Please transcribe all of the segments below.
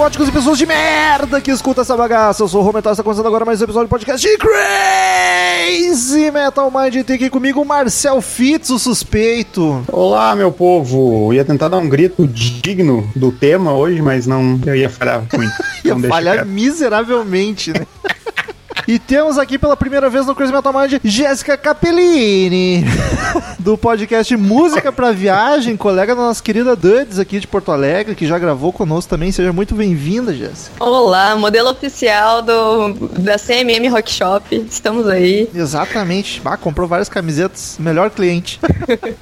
góticos e pessoas de merda que escuta essa bagaça. Eu sou o Rometal, está começando agora mais um episódio do podcast de Crazy Metal Mind. E tem aqui comigo o Marcel Fitz, o suspeito. Olá, meu povo. Eu ia tentar dar um grito digno do tema hoje, mas não, eu ia falhar muito. Ia Então falhar miseravelmente, né? E temos aqui pela primeira vez no Crazy Metal Mind Jéssica Capellini, do podcast Música pra Viagem, colega da nossa querida Duds aqui de Porto Alegre, que já gravou conosco também. Seja muito bem-vinda, Jéssica. Olá, modelo oficial do, da CMM Rock Shop. Estamos aí. Exatamente. Ah, comprou várias camisetas. Melhor cliente.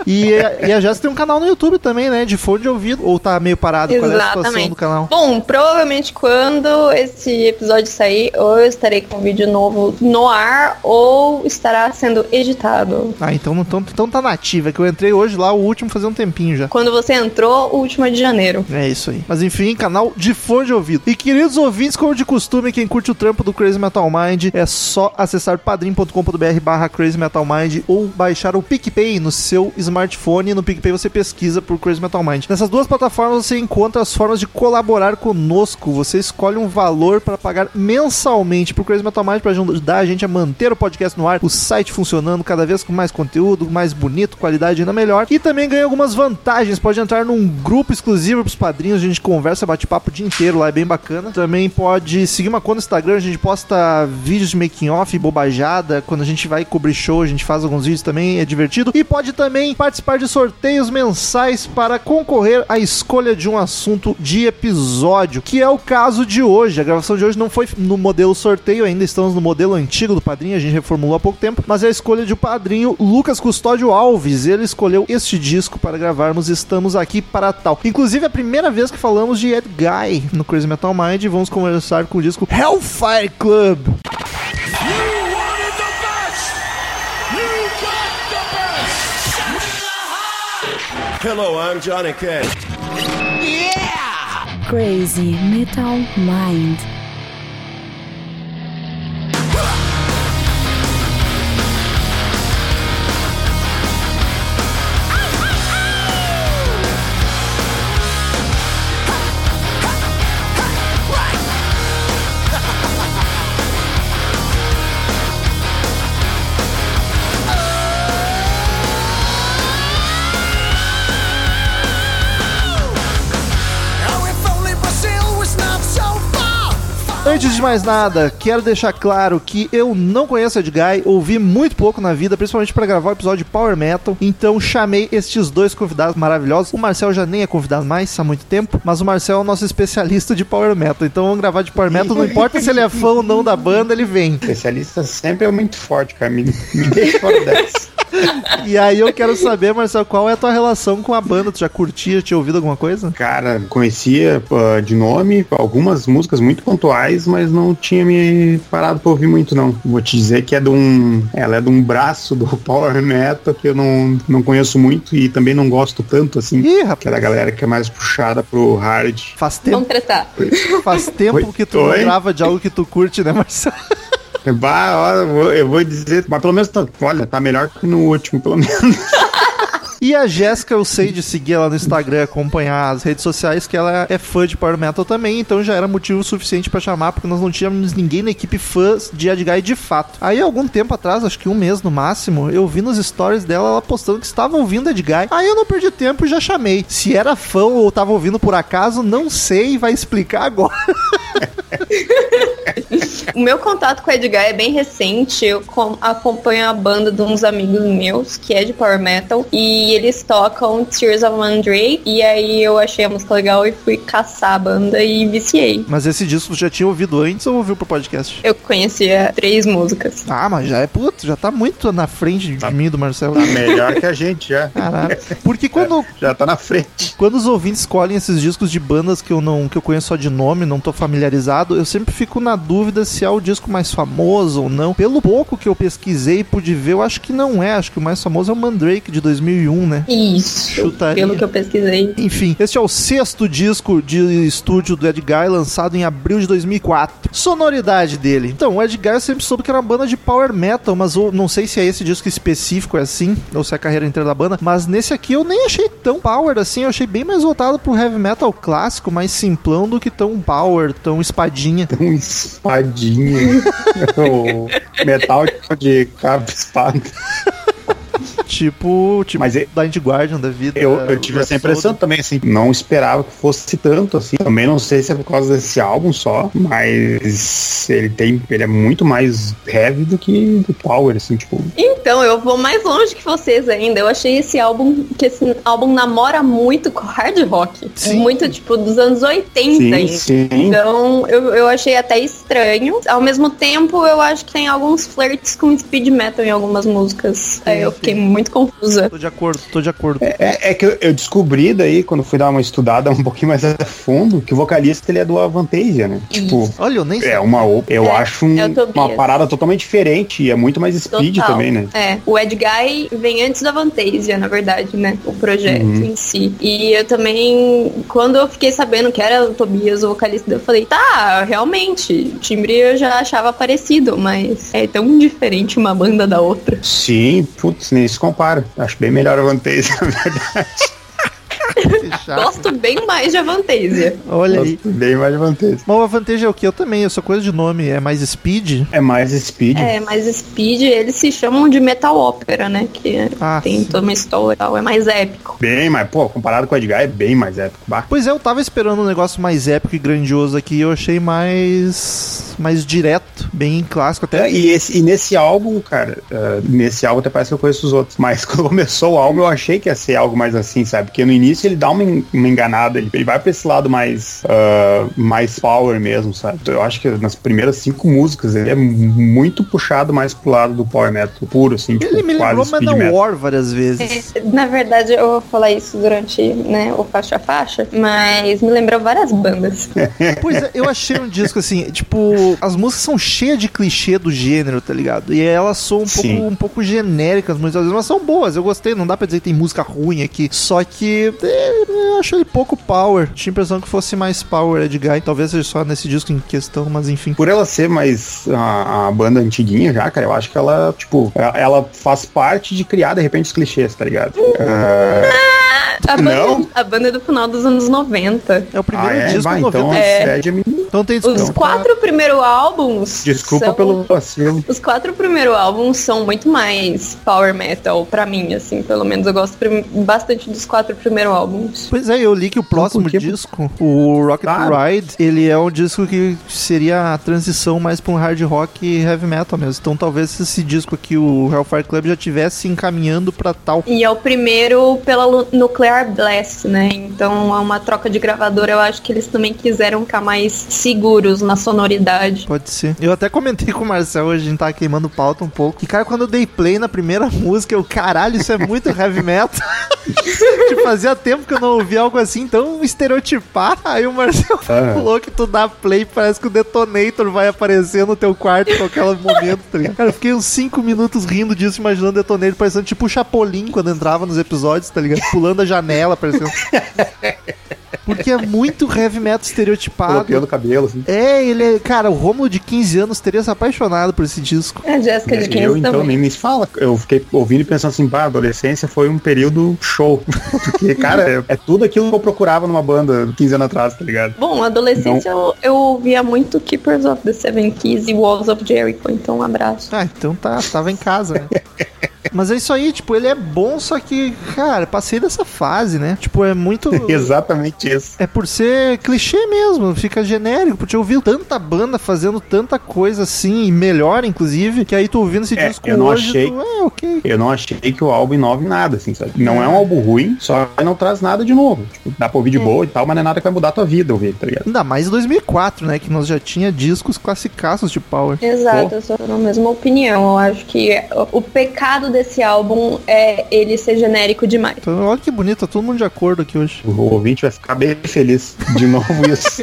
e, e a Jéssica tem um canal no YouTube também, né? De fone de ouvido. Ou tá meio parado? Qual é a situação do canal? Bom, provavelmente quando esse episódio sair, ou eu estarei com um vídeo novo no ar, ou estará sendo editado. Ah, então, não- então, então tá nativa. Que eu entrei hoje lá, o último, fazia um tempinho já. Quando você entrou, o último é de janeiro. É isso aí. Mas enfim, canal de fone de ouvido. E queridos ouvintes, como de costume, quem curte o trampo do Crazy Metal Mind é só acessar padrim.com.br barra Crazy Metal Mind ou baixar o PicPay no seu smartphone. No PicPay você pesquisa por Crazy Metal Mind. Nessas duas plataformas você encontra as formas de colaborar conosco. Você escolhe um valor para pagar mensalmente pro Crazy Metal Mind para ajudar a gente a manter o podcast no ar, o site funcionando cada vez com mais conteúdo, mais bonito, qualidade ainda melhor. E também ganha algumas vantagens. Pode entrar num grupo exclusivo pros padrinhos, a gente conversa, bate papo o dia inteiro lá, é bem bacana. Também pode seguir uma conta no Instagram, a gente posta vídeos de making off, bobajada. Quando a gente vai cobrir show, a gente faz alguns vídeos também, é divertido. E pode também participar de sorteios mensais para concorrer à escolha de um assunto de episódio, que é o caso de hoje. A gravação de hoje não foi no modelo sorteio, ainda estamos no modelo antigo do padrinho, a gente reformulou há pouco tempo, mas é a escolha de padrinho Lucas Custódio Alves. Ele escolheu este disco para gravarmos Estamos Aqui para Tal. Inclusive, é a primeira vez que falamos de Ed Guy no Crazy Metal Mind. e Vamos conversar com o disco Hellfire Club. Hello, I'm Johnny Cash. Crazy Metal Mind. Antes de mais nada, quero deixar claro que eu não conheço Ed Guy, ouvi muito pouco na vida, principalmente para gravar o episódio de Power Metal, então chamei estes dois convidados maravilhosos. O Marcel já nem é convidado mais há muito tempo, mas o Marcel é o nosso especialista de Power Metal, então vamos gravar de Power Metal, não importa se ele é fã ou não da banda, ele vem. Especialista sempre é muito forte, cara. Me, me deixa fora dessa. E aí eu quero saber, Marcel, qual é a tua relação com a banda? Tu já curtia, tinha ouvido alguma coisa? Cara, conhecia ah, de nome algumas músicas muito pontuais, mas não tinha me parado pra ouvir muito, não. Vou te dizer que é de um. Ela é de um braço do Power Metal que eu não, não conheço muito e também não gosto tanto assim. Ih, rapaz, Que é da galera que é mais puxada pro hard. faz tempo, Vamos tretar. faz tempo Oi? que tu não Oi? grava de algo que tu curte, né, Marcel? Bah, vou, eu vou dizer, mas pelo menos tá, olha, tá melhor que no último, pelo menos. E a Jéssica, eu sei de seguir ela no Instagram, acompanhar as redes sociais, que ela é fã de Power Metal também, então já era motivo suficiente pra chamar, porque nós não tínhamos ninguém na equipe fã de Edguy de fato. Aí, algum tempo atrás, acho que um mês no máximo, eu vi nos stories dela ela postando que estava ouvindo Edguy. Aí eu não perdi tempo e já chamei. Se era fã ou tava ouvindo por acaso, não sei, vai explicar agora. O meu contato com o Edgar é bem recente. Eu com- acompanho a banda de uns amigos meus, que é de Power Metal, e eles tocam Tears of Mandrake. E aí eu achei a música legal e fui caçar a banda e viciei. Mas esse disco tu já tinha ouvido antes ou ouviu pro podcast? Eu conhecia três músicas. Ah, mas já é puto, já tá muito na frente de mim e do Marcelo. Tá melhor que a gente já. Caralho. Porque quando, Já tá na frente. Quando os ouvintes escolhem esses discos de bandas que eu não que eu conheço só de nome, não tô familiarizado, eu sempre fico na dúvida se é o disco mais famoso ou não. Pelo pouco que eu pesquisei e pude ver, eu acho que não é. Acho que o mais famoso é o Mandrake de 2001, né? Isso. Chutaria. Pelo que eu pesquisei. Enfim, este é o sexto disco de estúdio do Ed Guy, lançado em abril de 2004. Sonoridade dele. Então, o Ed Guy eu sempre soube que era uma banda de power metal, mas eu não sei se é esse disco específico é assim, ou se é a carreira inteira da banda, mas nesse aqui eu nem achei tão power assim, eu achei bem mais voltado pro heavy metal clássico, mais simplão do que tão power, tão espadinha. Um espadinha. metal de cabo de espada. Tipo, tipo Mas é- da Indie Guardian da vida. Eu, eu tive essa impressão também, assim. Não esperava que fosse tanto, assim. Também não sei se é por causa desse álbum só, mas ele tem. Ele é muito mais heavy do que do Power, assim, tipo. Então, eu vou mais longe que vocês ainda. Eu achei esse álbum, que esse álbum namora muito com hard rock. Sim. Muito, tipo, dos anos 80 Sim, ainda. sim. Então, eu, eu achei até estranho. Ao mesmo tempo, eu acho que tem alguns flirts com speed metal em algumas músicas. Aí eu fiquei muito confusa. Tô de acordo, tô de acordo. É, é que eu, eu descobri daí, quando fui dar uma estudada um pouquinho mais a fundo, que o vocalista ele é do Avantasia, né? Tipo, Olha, eu nem sei. é uma. Eu É, acho um- é uma parada totalmente diferente e é muito mais speed Total. também, né? É, o Ed Guy vem antes da Vantasia, na verdade, né? O projeto Uhum. em si. E eu também, quando eu fiquei sabendo que era o Tobias, o vocalista, eu falei, tá, realmente, o timbre eu já achava parecido, mas é tão diferente uma banda da outra. Sim, putz, nem se compara. Acho bem melhor a Vantage, na verdade. Gosto bem mais de Avantasia. Olha aí. Gosto bem mais de Vantage. Mas o Avantage é o que? Eu também, eu sou coisa de nome, é mais speed. É mais speed. É, mas Speed, eles se chamam de metal ópera, né? Que Ah, tem sim. toda uma história e tal, é mais épico. Bem, mas, pô, comparado com o Edgar, é bem mais épico. Bah. Pois é, eu tava esperando um negócio mais épico e grandioso aqui, e eu achei mais mais direto, bem clássico até. É, e, esse, e nesse álbum, cara, uh, nesse álbum até parece que eu conheço os outros, mas quando começou o álbum eu achei que ia ser algo mais assim, sabe? Porque no início ele dá uma, en- uma enganada, ele, ele vai pra esse lado mais, uh, mais power mesmo, sabe? Eu acho que nas primeiras cinco músicas ele é muito puxado mais pro lado do power metal puro, assim, tipo, Ele me lembrou. Manowar várias vezes. É, Na verdade, eu vou falar isso durante né, o faixa a faixa, mas me lembrou várias bandas. Pois é, eu achei um disco assim, tipo, as músicas são cheias de clichê do gênero, tá ligado? E elas são um Sim. pouco, um pouco genéricas muitas vezes, mas são boas, eu gostei, não dá pra dizer que tem música ruim aqui. Só que eu acho ele pouco power. Tinha a impressão que fosse mais power Ed Guy, talvez seja só nesse disco em questão, mas enfim. Por ela ser mais a, a banda antiguinha já, cara, eu acho que ela, tipo, ela, ela faz parte de criar, de repente, os clichês, tá ligado? Ah, A banda, Não? a banda é do final dos anos 90. É o primeiro ah, é? disco Vai, 90. então, É. Então tem Os desculpa. quatro primeiros álbuns. Desculpa são- pelo vacilo. Os quatro primeiros álbuns são muito mais power metal pra mim, assim, pelo menos eu gosto prim- bastante dos quatro primeiros álbuns. Pois é, eu li que o próximo por quê? disco, o Rocket Claro. Ride, ele é um disco que seria a transição mais pra um hard rock e heavy metal mesmo. Então talvez esse disco aqui, o Hellfire Club, já tivesse encaminhando pra tal. E é o primeiro pela Nuclear Blast, né? Então é uma troca de gravadora. Eu acho que eles também quiseram ficar mais seguros na sonoridade. Pode ser. Eu até comentei com o Marcel hoje, a gente tava queimando pauta um pouco. E, cara, quando eu dei play na primeira música, eu, caralho, isso é muito heavy metal. tipo, fazia tempo que eu não ouvia algo assim tão estereotipado. Aí o Marcel Ah. falou que tu dá play, parece que o detonator vai aparecer no teu quarto em qualquer momento, tá ligado? Cara, eu fiquei uns 5 minutos rindo disso, imaginando o detonator parecendo tipo o Chapolin quando entrava nos episódios, tá ligado? Pulando a janela, parecendo. Porque é muito heavy metal estereotipado. Coloquei no cabelo, assim. É, ele é. Cara, o Romulo de 15 anos teria se apaixonado por esse disco. A Jéssica de 15 eu, então, também. nem me fala. Eu fiquei ouvindo e pensando assim, pá, a adolescência foi um período show. Porque, cara, é, é tudo aquilo que eu procurava numa banda 15 anos atrás, tá ligado? Bom, adolescência eu, eu ouvia muito Keepers of the Seven Keys e Walls of Jericho, então um abraço. Ah, então tá, tava em casa, né? Mas é isso aí, tipo, ele é bom, só que, cara, passei dessa fase, né? Tipo, é muito. Exatamente isso. É por ser clichê mesmo, fica genérico, porque eu ouvi tanta banda fazendo tanta coisa assim, e melhor, inclusive, que aí tu ouvindo esse É, disco eu não hoje, achei- tu, é, ok. Eu não achei que o álbum inove nada, assim, sabe? Não é um álbum ruim, só que não traz nada de novo. Tipo, dá pra ouvir de boa e tal, mas não é nada que vai mudar a tua vida ouvir, tá ligado? Ainda mais em 2004, né? Que nós já tinha discos classicaços de Power. Exato, Pô. eu sou na mesma opinião. Eu acho que o, o pecado desse álbum é ele ser genérico demais. Então, olha que bonito, tá todo mundo de acordo aqui hoje. O ouvinte vai ficar bem feliz. De novo isso.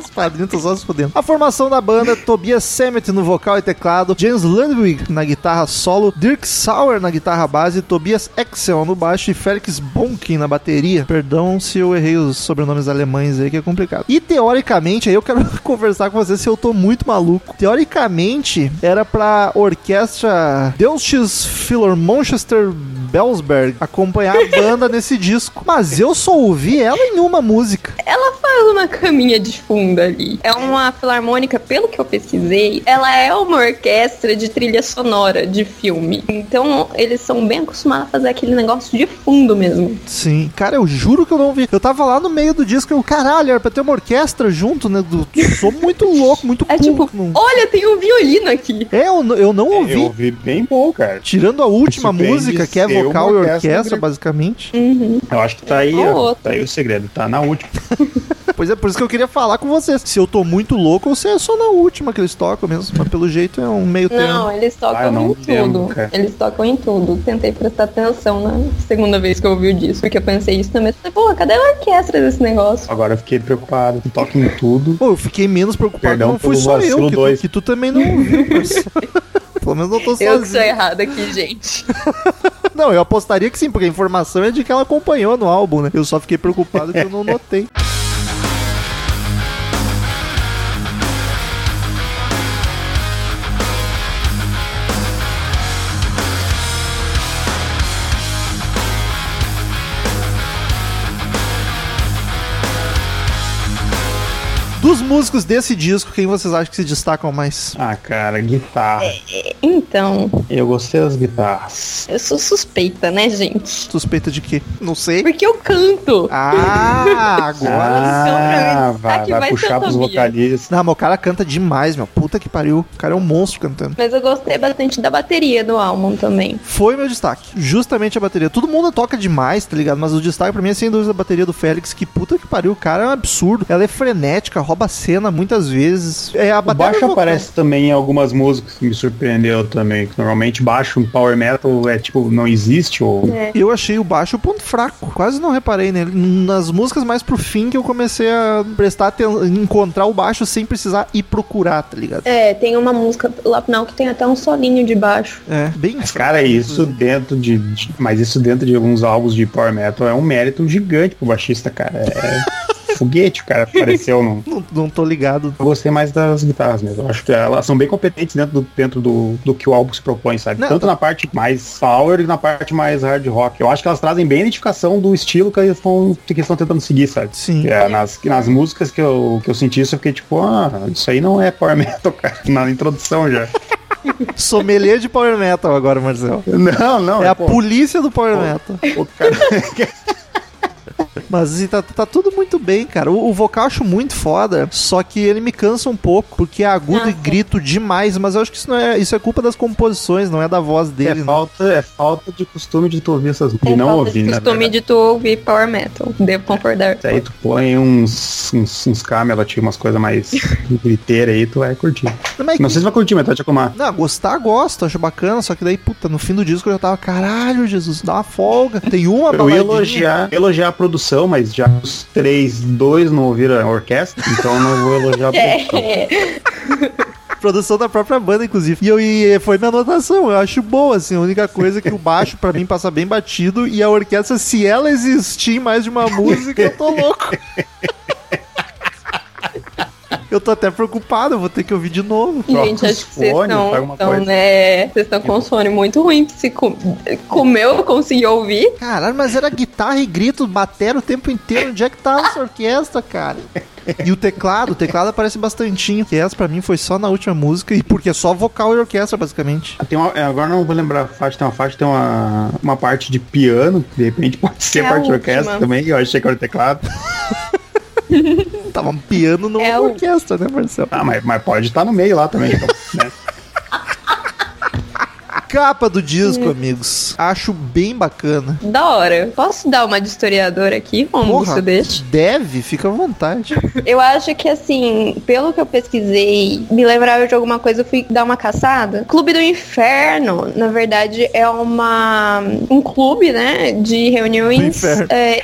Os padrinhos estão só se fudendo. A formação da banda, Tobias Sammet no vocal e teclado, James Ludwig na guitarra solo, Dirk Sauer na guitarra base, Tobias Excel no baixo e Felix Bonkin na bateria. Perdão se eu errei os sobrenomes alemães aí, que é complicado. E teoricamente, aí eu quero conversar com você se eu tô muito maluco. Teoricamente, era pra orquestra Deutsches Philharmonchester Belsberg acompanhar a banda nesse disco. Mas eu só ouvi ela em uma música. Ela faz uma caminha de fundo ali. É uma filarmônica, pelo que eu pesquisei, ela é uma orquestra de trilha sonora de filme. Então, eles são bem acostumados a fazer aquele negócio de fundo mesmo. Sim, cara, eu juro que eu não vi. Eu tava lá no meio do disco e eu, caralho, era pra ter uma orquestra junto, né? Do, eu sou muito louco, muito É cool. tipo, Não- olha, tem um violino aqui. É, eu, eu não ouvi. Eu ouvi bem pouco, cara. Tirando a última Surpreende música, que é vocal e orquestra orquestra, basicamente. Eu acho que tá aí, Ou ó, tá aí o segredo. Tá na última. Pois é, por isso que eu queria falar com vocês. Se eu tô muito louco ou se é só na última que eles tocam mesmo. Mas pelo jeito é um meio termo. Não, eles tocam Ah, não em lembro, tudo. cara. Eles tocam em tudo. Tentei prestar atenção na segunda vez que eu ouvi o disco, porque eu pensei isso também. Falei, Pô, cadê a orquestra desse negócio? Agora eu fiquei preocupado. Toca em tudo. Pô, eu fiquei menos preocupado, Perdão não fui só eu, que tu, que tu também não ouviu. Pelo menos não tô Eu que sou sozinho. errada aqui, gente. Não, eu apostaria que sim, porque a informação é de que ela acompanhou no álbum, né? Eu só fiquei preocupado que eu não notei. Dos músicos desse disco, quem vocês acham que se destacam mais? Ah, cara, guitarra. Então, Eu gostei das guitarras. eu sou suspeita, né, gente? Suspeita de quê? Não sei. Porque eu canto. Ah, agora. Ah, então, vai, aqui vai vai puxar pros vocalistas. Não, mas o cara canta demais, meu. Puta que pariu. O cara é um monstro cantando. Mas eu gostei bastante da bateria do álbum também. Foi meu destaque. Justamente a bateria. Todo mundo toca demais, tá ligado? Mas o destaque pra mim é sem dúvida a bateria do Félix, que puta que pariu. O cara é um absurdo. Ela é frenética, rouba a cena muitas vezes. É a O baixo aparece também em algumas músicas que me surpreendeu também. Que normalmente baixo em power metal é tipo, não existe ou. É. Eu achei o baixo o ponto fraco. Quase não reparei nele. Nas músicas mais pro fim que eu comecei a prestar atenção, encontrar o baixo sem precisar ir procurar, tá ligado? É, tem uma música lá no final que tem até um solinho de baixo. É, bem Mas, cara, isso dentro de, de- Mas isso dentro de alguns álbuns de power metal é um mérito gigante pro baixista, cara. É foguete, cara apareceu no. Não, não tô ligado. Eu gostei mais das guitarras mesmo. Eu acho que elas são bem competentes dentro do, dentro do, do que o álbum se propõe, sabe? Não, Tanto na parte mais power e na parte mais hard rock. Eu acho que elas trazem bem a identificação do estilo que eles estão que estão tentando seguir, sabe? Sim. É, nas, nas músicas que eu, que eu senti isso, eu fiquei tipo, ah, isso aí não é power metal, cara. Na introdução já. Sommelier de Power Metal agora, Marcel. Não, não. É a pô, polícia do Power Metal. o cara- Mas assim, tá, tá tudo muito bem, cara. O, o vocal eu acho muito foda, só que ele me cansa um pouco, porque é agudo Ah, e grito demais, mas eu acho que isso não é, isso é culpa das composições, não é da voz é, dele. né? falta, é falta de costume de tu ouvir essas É de não falta ouvir, de né? costume de tu ouvir power metal. Devo concordar. Aí tu põe uns, uns, uns Camelot, umas coisas mais griteiras aí, tu vai curtir. Não, mas Não sei se vai curtir, mas tu vai te acomar. Não, gostar, gosto, acho bacana, só que daí, puta, no fim do disco eu já tava, caralho, Jesus, dá uma folga. Tem uma Eu ia elogiar, elogiar a produção, mas já os três, dois não ouviram a orquestra, então eu não vou elogiar a produção. É, Produção da própria banda, inclusive. E, eu, e foi minha anotação, eu acho boa, assim. A única coisa é que o baixo, pra mim, passa bem batido. E a orquestra, se ela existir em mais de uma música, eu tô louco. Eu tô até preocupado, eu vou ter que ouvir de novo. gente, Troca acho que vocês estão, né? Vocês estão com um fone muito ruim. Se com, comeu, eu consegui ouvir. Caralho, mas era guitarra e grito, batera o tempo inteiro. Onde é que tava essa orquestra, cara? E o teclado, o teclado aparece bastantinho. Que essa pra mim foi só na última música, e porque é só vocal e orquestra, basicamente. Tem uma, é, agora não vou lembrar a faixa, tem uma faixa, tem uma, uma parte de piano, que de repente pode ser É parte de orquestra também, eu achei que era o teclado. Tava um piano numa É orquestra, né, Marcelo? Ah, mas, mas pode estar no meio lá também, então, né? Capa do disco, amigos. Acho bem bacana. Da hora. Posso dar uma de historiador aqui, como Porra, deixa? deve, fica à vontade. Eu acho que, assim, pelo que eu pesquisei, me lembrava de alguma coisa, eu fui dar uma caçada. Clube do Inferno, na verdade, é uma um clube, né, de reuniões Do inferno. é,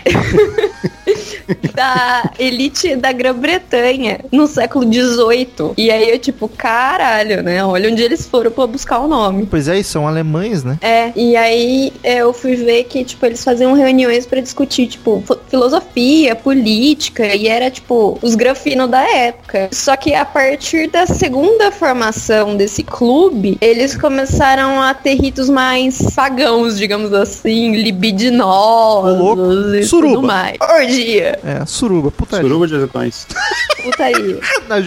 da elite da Grã-Bretanha no século XVIII. E aí eu, tipo, caralho, né? Olha onde eles foram pra buscar o nome. Pois é, e são alemães, né? É, e aí é, eu fui ver que, tipo, eles faziam reuniões pra discutir, tipo, filosofia, política, e era, tipo, os grafinos da época. Só que a partir da segunda formação desse clube, eles começaram a ter ritos mais pagãos, digamos assim, libidinosos Ô, e Suruba. tudo mais. Orgia, É, suruba, putaria. Suruba de azetões. putaria. Na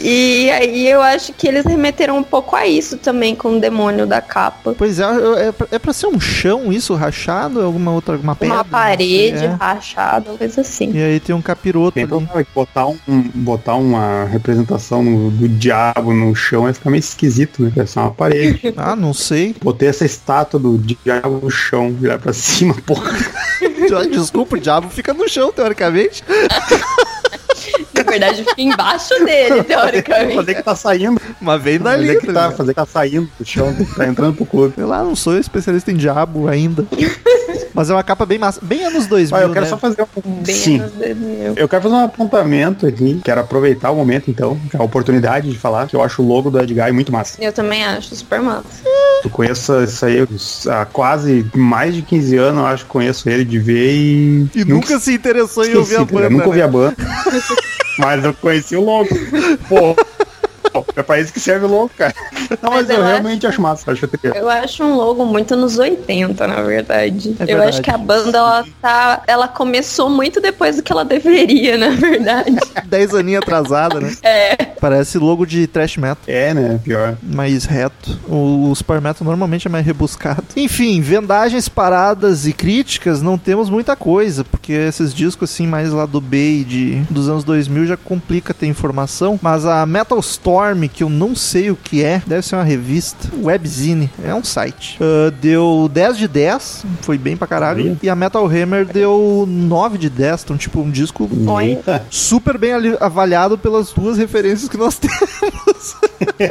e aí eu acho que eles remeteram um pouco a isso também com o demônio da capa. Pois é, é, pra- é pra ser um chão isso, rachado? Alguma outra, alguma pedra? Uma parede é. rachada, coisa assim. E aí tem um capiroto Tem ali. problema que botar, um, botar uma representação no- do diabo no chão vai ficar meio esquisito, né? Vai ser uma parede. Ah, não sei. Botei essa estátua do diabo no chão, virar pra cima, porra. Desculpa, o diabo fica no chão, teoricamente. Na verdade, fica embaixo dele, Fazer teoricamente. que tá saindo. Mas vem dali. Fazer que tá ligado? fazer que tá saindo do chão, tá entrando pro clube. Sei lá, não sou especialista em diabo ainda. Mas é uma capa bem massa. Bem anos 2000, Vai, eu quero né? só fazer um. Bem Sim. anos 2000. Eu quero fazer um apontamento aqui, quero aproveitar o momento então, a oportunidade de falar que eu acho o logo do Edgar muito massa. Eu também acho super massa. Eu conheço isso aí há quase mais de 15 anos, eu acho que conheço ele de ver e. E nunca se interessou em ouvir a banda. Eu nunca ouvi né? a banda. mas eu conheci o logo. Pô. Pô, É pra isso que serve o logo, cara. Não, mas, Mas eu, eu realmente acho massa. Acho que eu Eu acho um logo muito nos 80, na verdade. É Eu verdade. acho que a banda, ela tá. Ela começou muito depois do que ela deveria, na verdade. 10 aninhos atrasada, né? É. Parece logo de trash metal. É, né? Pior. mais reto. O, o Super Metal normalmente é mais rebuscado. Enfim, vendagens, paradas e críticas, não temos muita coisa, porque esses discos assim, mais lá do B e de, dos anos 2000 já complica ter informação. Mas a Metal Storm, que eu não sei o que é, deve ser uma revista, webzine, é um site. Ah, deu 10 de 10, foi bem pra caralho. Olha. E a Metal Hammer deu 9 de 10, então tipo um disco. Eita. super bem ali- avaliado pelas duas referências que nós temos.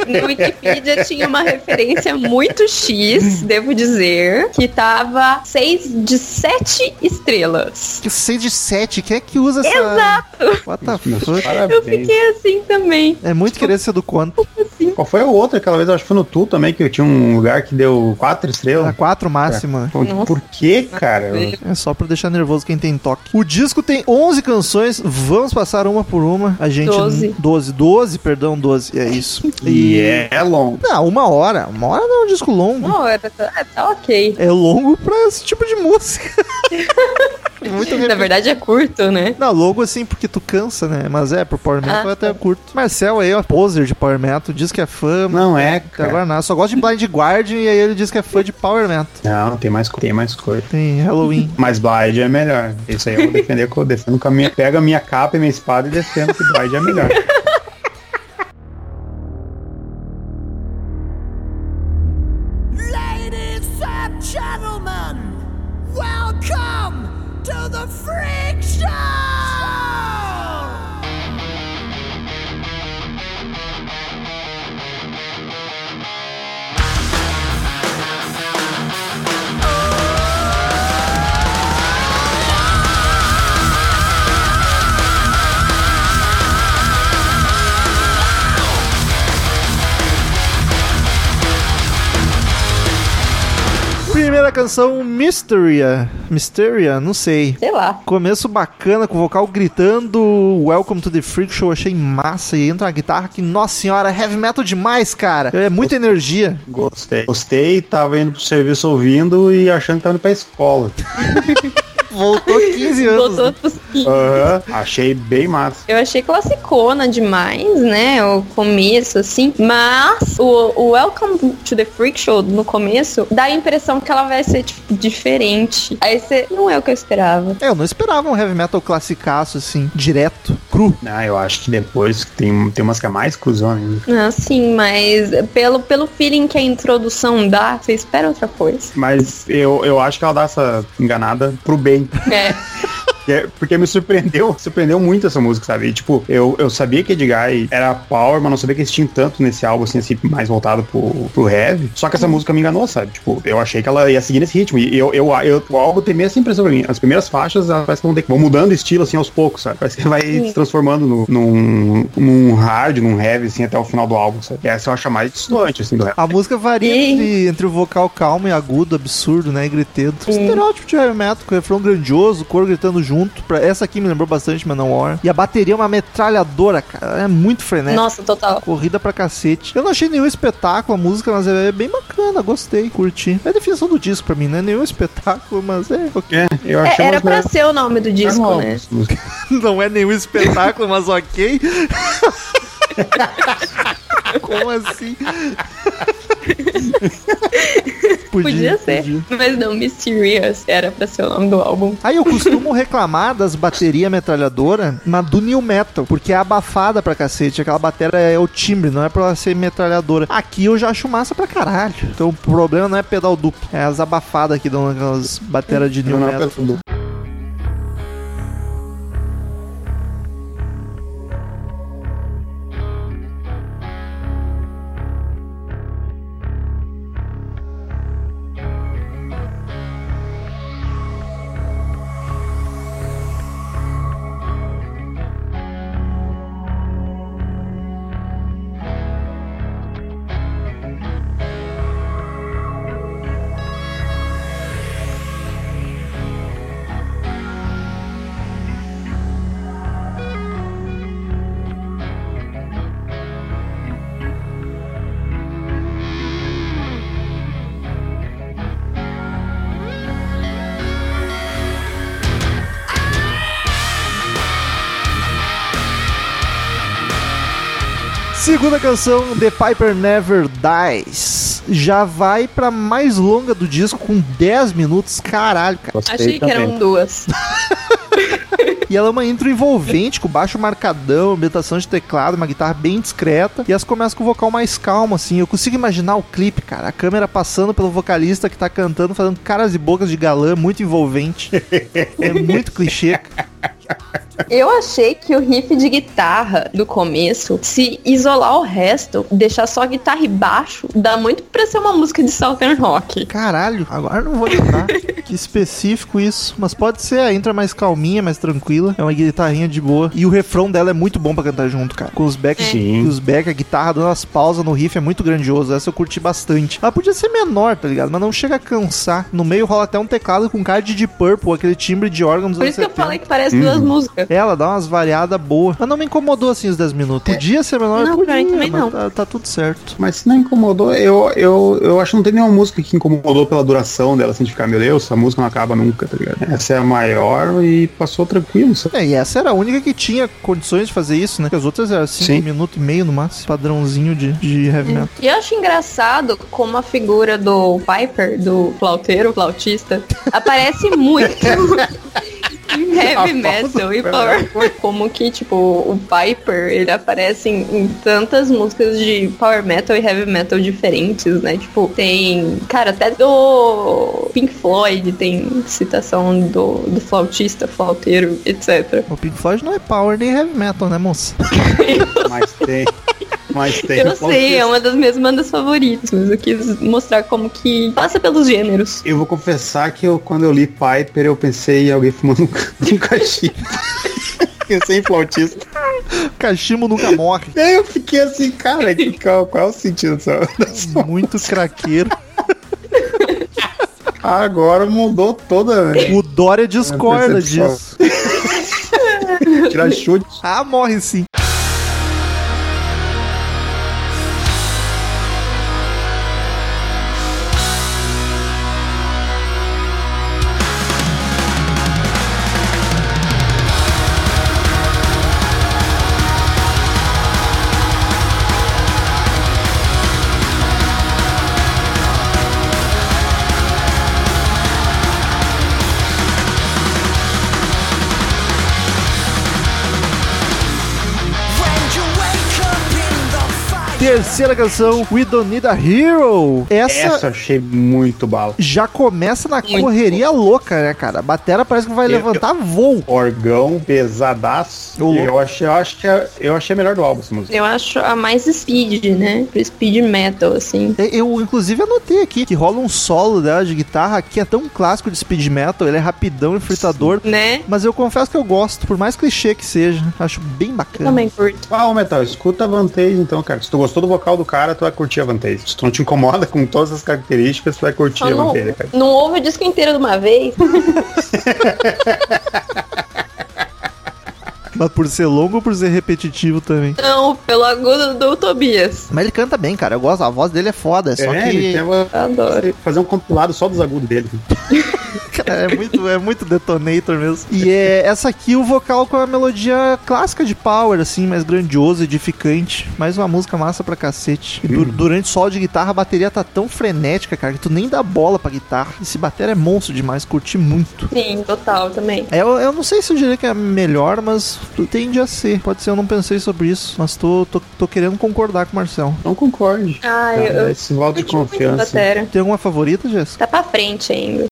No Wikipedia tinha uma referência muito X, devo dizer, que tava 6 de 7 estrelas. Que 6 de 7, quem é que usa essa. Exato! What the fuck? Eu fiquei assim também. É muito querer ser do quanto. Qual foi o outro? Aquela vez eu acho que foi no Tu também, que eu tinha um lugar que deu quatro A estrelas. 4 máxima. Pô, Nossa. Por que, cara? É só pra deixar nervoso quem tem toque. O disco tem 11 canções, vamos passar uma por uma. A gente. Doze. 12, 12, perdão, 12, é isso. E é longo. Não, uma hora. Uma hora não é um disco longo. Não, era, tá, tá ok. É longo pra esse tipo de música. muito Na verdade é curto, né? Não, longo assim porque tu cansa, né? Mas é, pro Power Metal Ah, é até tá. curto. Marcel aí, ó, poser de Power Metal, diz que é fã. Não é, Até cara. agora nada, só gosta de Blind Guardian e aí ele diz que é fã de Power Metal. Não, tem mais, tem mais coisa. Tem Halloween. Mas Blind é melhor. Isso aí eu vou defender que eu defendo com a minha. Pega a minha capa e minha espada e defendo que Blind é melhor. Canção, Mysteria. Mysteria, não sei. Sei lá. Começo bacana, com o vocal gritando Welcome to the Freak Show, achei massa. E entra uma guitarra que, nossa senhora, heavy metal demais, cara. É muita energia. Gostei. Gostei, tava indo pro serviço ouvindo e achando que tava indo pra escola. Voltou 15 anos. Voltou pros 15. Aham, achei bem massa. Eu achei classicona demais, né? O começo, assim. Mas o, o Welcome to the Freak Show no começo dá a impressão que ela vai ser, tipo, diferente. Aí você. Não é o que eu esperava. É, eu não esperava um heavy metal classicaço, assim, direto, cru. Ah, eu acho que depois tem, tem umas que é mais cruzona ainda. Ah, sim, mas pelo, pelo feeling que a introdução dá, você espera outra coisa. Mas eu, eu acho que ela dá essa enganada pro bem. É. É, Porque me surpreendeu, surpreendeu muito essa música, sabe? E, tipo, eu, eu sabia que Edguy era power, mas não sabia que eles tinham tanto nesse álbum, assim, assim, mais voltado pro, pro heavy. Só que essa música me enganou, sabe? Tipo, eu achei que ela ia seguir nesse ritmo. E eu, eu, eu, o álbum tem meio essa impressão pra mim. As primeiras faixas, elas parece que vão, de- vão mudando o estilo, assim, aos poucos, sabe? Parece que vai se transformando no, num, num hard, num heavy, assim, até o final do álbum, sabe? E essa eu acho a mais distante, assim, do heavy. A música varia entre, entre o vocal calmo e agudo, absurdo, né? E griteiro. Estereótipo de heavy metal, com refrão grandioso, o coro gritando junto. Pra- Essa aqui me lembrou bastante Manowar. E a bateria é uma metralhadora, cara. É muito frenética. Nossa, total. Corrida pra cacete. Eu não achei nenhum espetáculo a música, mas é bem bacana, gostei, curti. É a definição do disco pra mim, não é nenhum espetáculo, mas é ok. É, eu É, era pra ser o nome do disco, Não, né? Não é nenhum espetáculo, mas ok. Como assim? Podia ser. Mas não, Mysterious era pra ser o nome do álbum. Aí eu costumo reclamar das baterias metralhadora, mas do new metal, porque é abafada pra cacete. Aquela bateria é o timbre, não é pra ela ser metralhadora. Aqui eu já acho massa pra caralho. Então o problema não é pedal duplo, é as abafadas que dão aquelas baterias de new Não, não, metal. Segunda canção, The Piper Never Dies. Já vai pra mais longa do disco, com 10 minutos. Caralho, cara. Gostei Achei que também. eram duas. E ela é uma intro envolvente, com baixo marcadão, ambientação de teclado, uma guitarra bem discreta. E elas começam com o vocal mais calmo, assim. Eu consigo imaginar o clipe, cara. A câmera passando pelo vocalista que tá cantando, fazendo caras e bocas de galã, muito envolvente. é muito clichê. Eu achei que o riff de guitarra do começo, se isolar o resto, deixar só guitarra e baixo, dá muito pra ser uma música de Southern Rock. Caralho, agora eu não vou lembrar. que específico isso. Mas pode ser, a intro é mais calminha, mais tranquila. É uma guitarrinha de boa. E o refrão dela é muito bom pra cantar junto, cara. Com os backs, Sim. os back, a guitarra dando as pausas no riff é muito grandioso. Essa eu curti bastante. Ela podia ser menor, tá ligado? Mas não chega a cansar. No meio rola até um teclado com card de purple, aquele timbre de órgão dos Por isso que eu 70. falei que parece duas músicas. Ela dá umas variadas boas. Mas não me incomodou assim os 10 minutos. Podia ser menor, Não, pra podia, mim também mas não. Tá, tá tudo certo. Mas se não incomodou, eu, eu, eu acho que não tem nenhuma música que incomodou pela duração dela, assim, de ficar, meu Deus, essa música não acaba nunca, tá ligado? Essa é a maior e passou tranquilo, sabe? É, e essa era a única que tinha condições de fazer isso, né? Porque as outras eram 5 Sim. minutos e meio no máximo. Padrãozinho de, de heavy metal. E eu acho engraçado como a figura do Piper, do flauteiro, flautista, aparece muito heavy metal e power. Como que, tipo, o Piper, ele aparece em, em tantas músicas de power metal e heavy metal diferentes, né? Tipo, tem, cara, até do Pink Floyd tem citação do, do flautista, flauteiro, etc. O Pink Floyd não é power nem heavy metal, né, moça? Mas tem. Tem. Eu sei, é uma das minhas bandas favoritas, mas eu quis mostrar como que passa pelos gêneros. Eu vou confessar que eu, quando eu li Piper, eu pensei em alguém fumando um, cachimbo. Pensei em flautista. Cachimbo nunca morre. Aí eu fiquei assim, cara, que- qual, qual é o sentido dessa, dessa... Muito craqueiro. Agora mudou toda, né? O Dória discorda percepção. disso. Tirar chute. Ah, morre sim. Terceira canção, We Don't Need a Hero. Essa, Essa eu achei muito bala. já começa na Muito correria louca, né, cara? A batera parece que vai Eu- levantar voo. Orgão pesadaço. Eu achei, eu é- eu achei a melhor do álbum essa música. Eu acho a mais speed, né? Pro speed metal, assim. Eu, inclusive, anotei aqui que rola um solo dela de guitarra que é tão clássico de speed metal, ele é rapidão e fritador. Né? Mas eu confesso que eu gosto, por mais clichê que seja. Acho bem Eu bacana. também curto. Ah, ô Metal, escuta a Vantage então, cara. Se tu gostou do vocal do cara, tu vai curtir a Vantage. Se tu não te incomoda com todas as características, tu vai curtir Só a não, Vantage, cara. não ouve o disco inteiro de uma vez. Mas por ser longo ou por ser repetitivo também. Não, pelo agudo do Tobias. Mas ele canta bem, cara. Eu gosto, a voz dele é foda. Só é, que ele tem uma- Adoro. fazer um compilado só dos agudos dele. Cara, é muito, é muito detonator mesmo. E é essa aqui, o vocal com a melodia clássica de power, assim, mais grandioso, edificante. Mais uma música massa pra cacete. E du- durante o solo de guitarra, a bateria tá tão frenética, cara, que tu nem dá bola pra guitarra. Esse bater é monstro demais, curti muito. Sim, total também. É, Eu, eu não sei se eu diria que é melhor, mas tende a ser. Pode ser, eu não pensei sobre isso, mas tô, tô, tô querendo concordar com o Marcel. Não concorde. Ah, Cara, eu, esse voto de confiança. Tem alguma favorita, Jéssica? Tá pra frente ainda.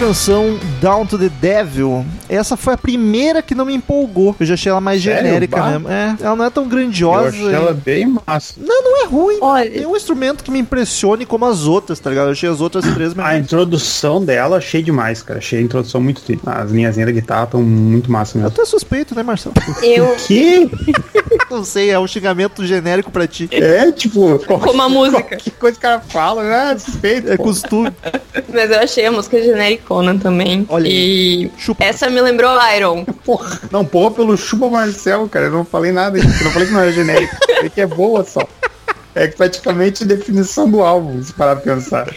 Canção, Down to the Devil. Essa foi a primeira que não me empolgou. Eu já achei ela mais Sério? genérica Bah. mesmo. É, ela não é tão Eu grandiosa. achei ela bem massa. Não, não é ruim. Olha, Tem um instrumento que me impressione como as outras, tá ligado? Eu achei as outras três A melhores. introdução dela achei demais, cara. Achei a introdução muito tri. As linhazinhas da guitarra estão muito massa Eu mesmo. tô suspeito, né, Marcelo? eu, Que? não sei, é um xingamento genérico pra ti. É, tipo... como a música. Que coisa que o cara fala, né? Suspeito. É costume. Mas eu achei a música genericona também. Olha E Chupa. essa me lembrou Iron. Porra. Não, porra, pelo chupa Marcel, cara. Eu não falei nada. Eu não falei que não era genérico. Falei que é boa só. É praticamente a definição do álbum, se parar pra pensar.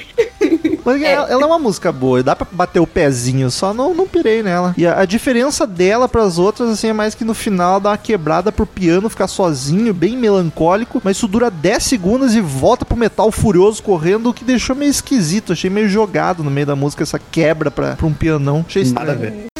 Mas ela, ela é uma música boa, dá pra bater o pezinho, só não, não pirei nela. E a, a diferença dela pras outras, assim, é mais que no final dá uma quebrada pro piano ficar sozinho, bem melancólico, mas isso dura 10 segundos e volta pro metal furioso correndo, o que deixou meio esquisito, achei meio jogado no meio da música essa quebra pra, pra um pianão. Achei estranho. Nada a ver.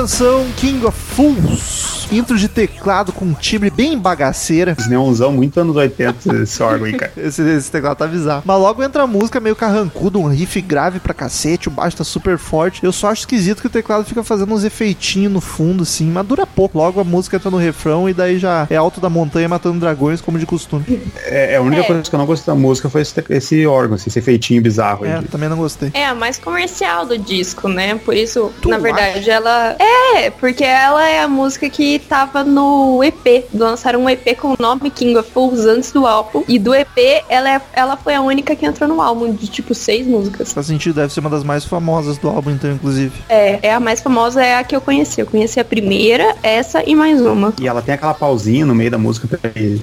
Canção, King of Fools. Intro de teclado com um timbre bem bagaceira. Os neonzão, muito anos 80 esse órgão aí, cara. Esse, esse teclado tá bizarro. Mas logo entra a música meio carrancuda, um riff grave pra cacete, o baixo tá super forte. Eu só acho esquisito que o teclado fica fazendo uns efeitinhos no fundo, assim, mas dura pouco. Logo a música entra no refrão e daí já é alto da montanha matando dragões, como de costume. É, é a única É. coisa que eu não gostei da música foi esse, esse órgão, assim, esse efeitinho bizarro aí. É, também não gostei. É a mais comercial do disco, né? Por isso, Tu na verdade, ela. É, porque ela é a música que tava no EP. Lançaram um EP com o nome King of Fools antes do álbum. E do EP, ela, é, ela foi a única que entrou no álbum, de tipo seis músicas. Faz sentido, deve ser uma das mais famosas do álbum, então, inclusive. É, é a mais famosa, é a que eu conheci. Eu conheci a primeira, essa e mais uma. E ela tem aquela pausinha no meio da música pra,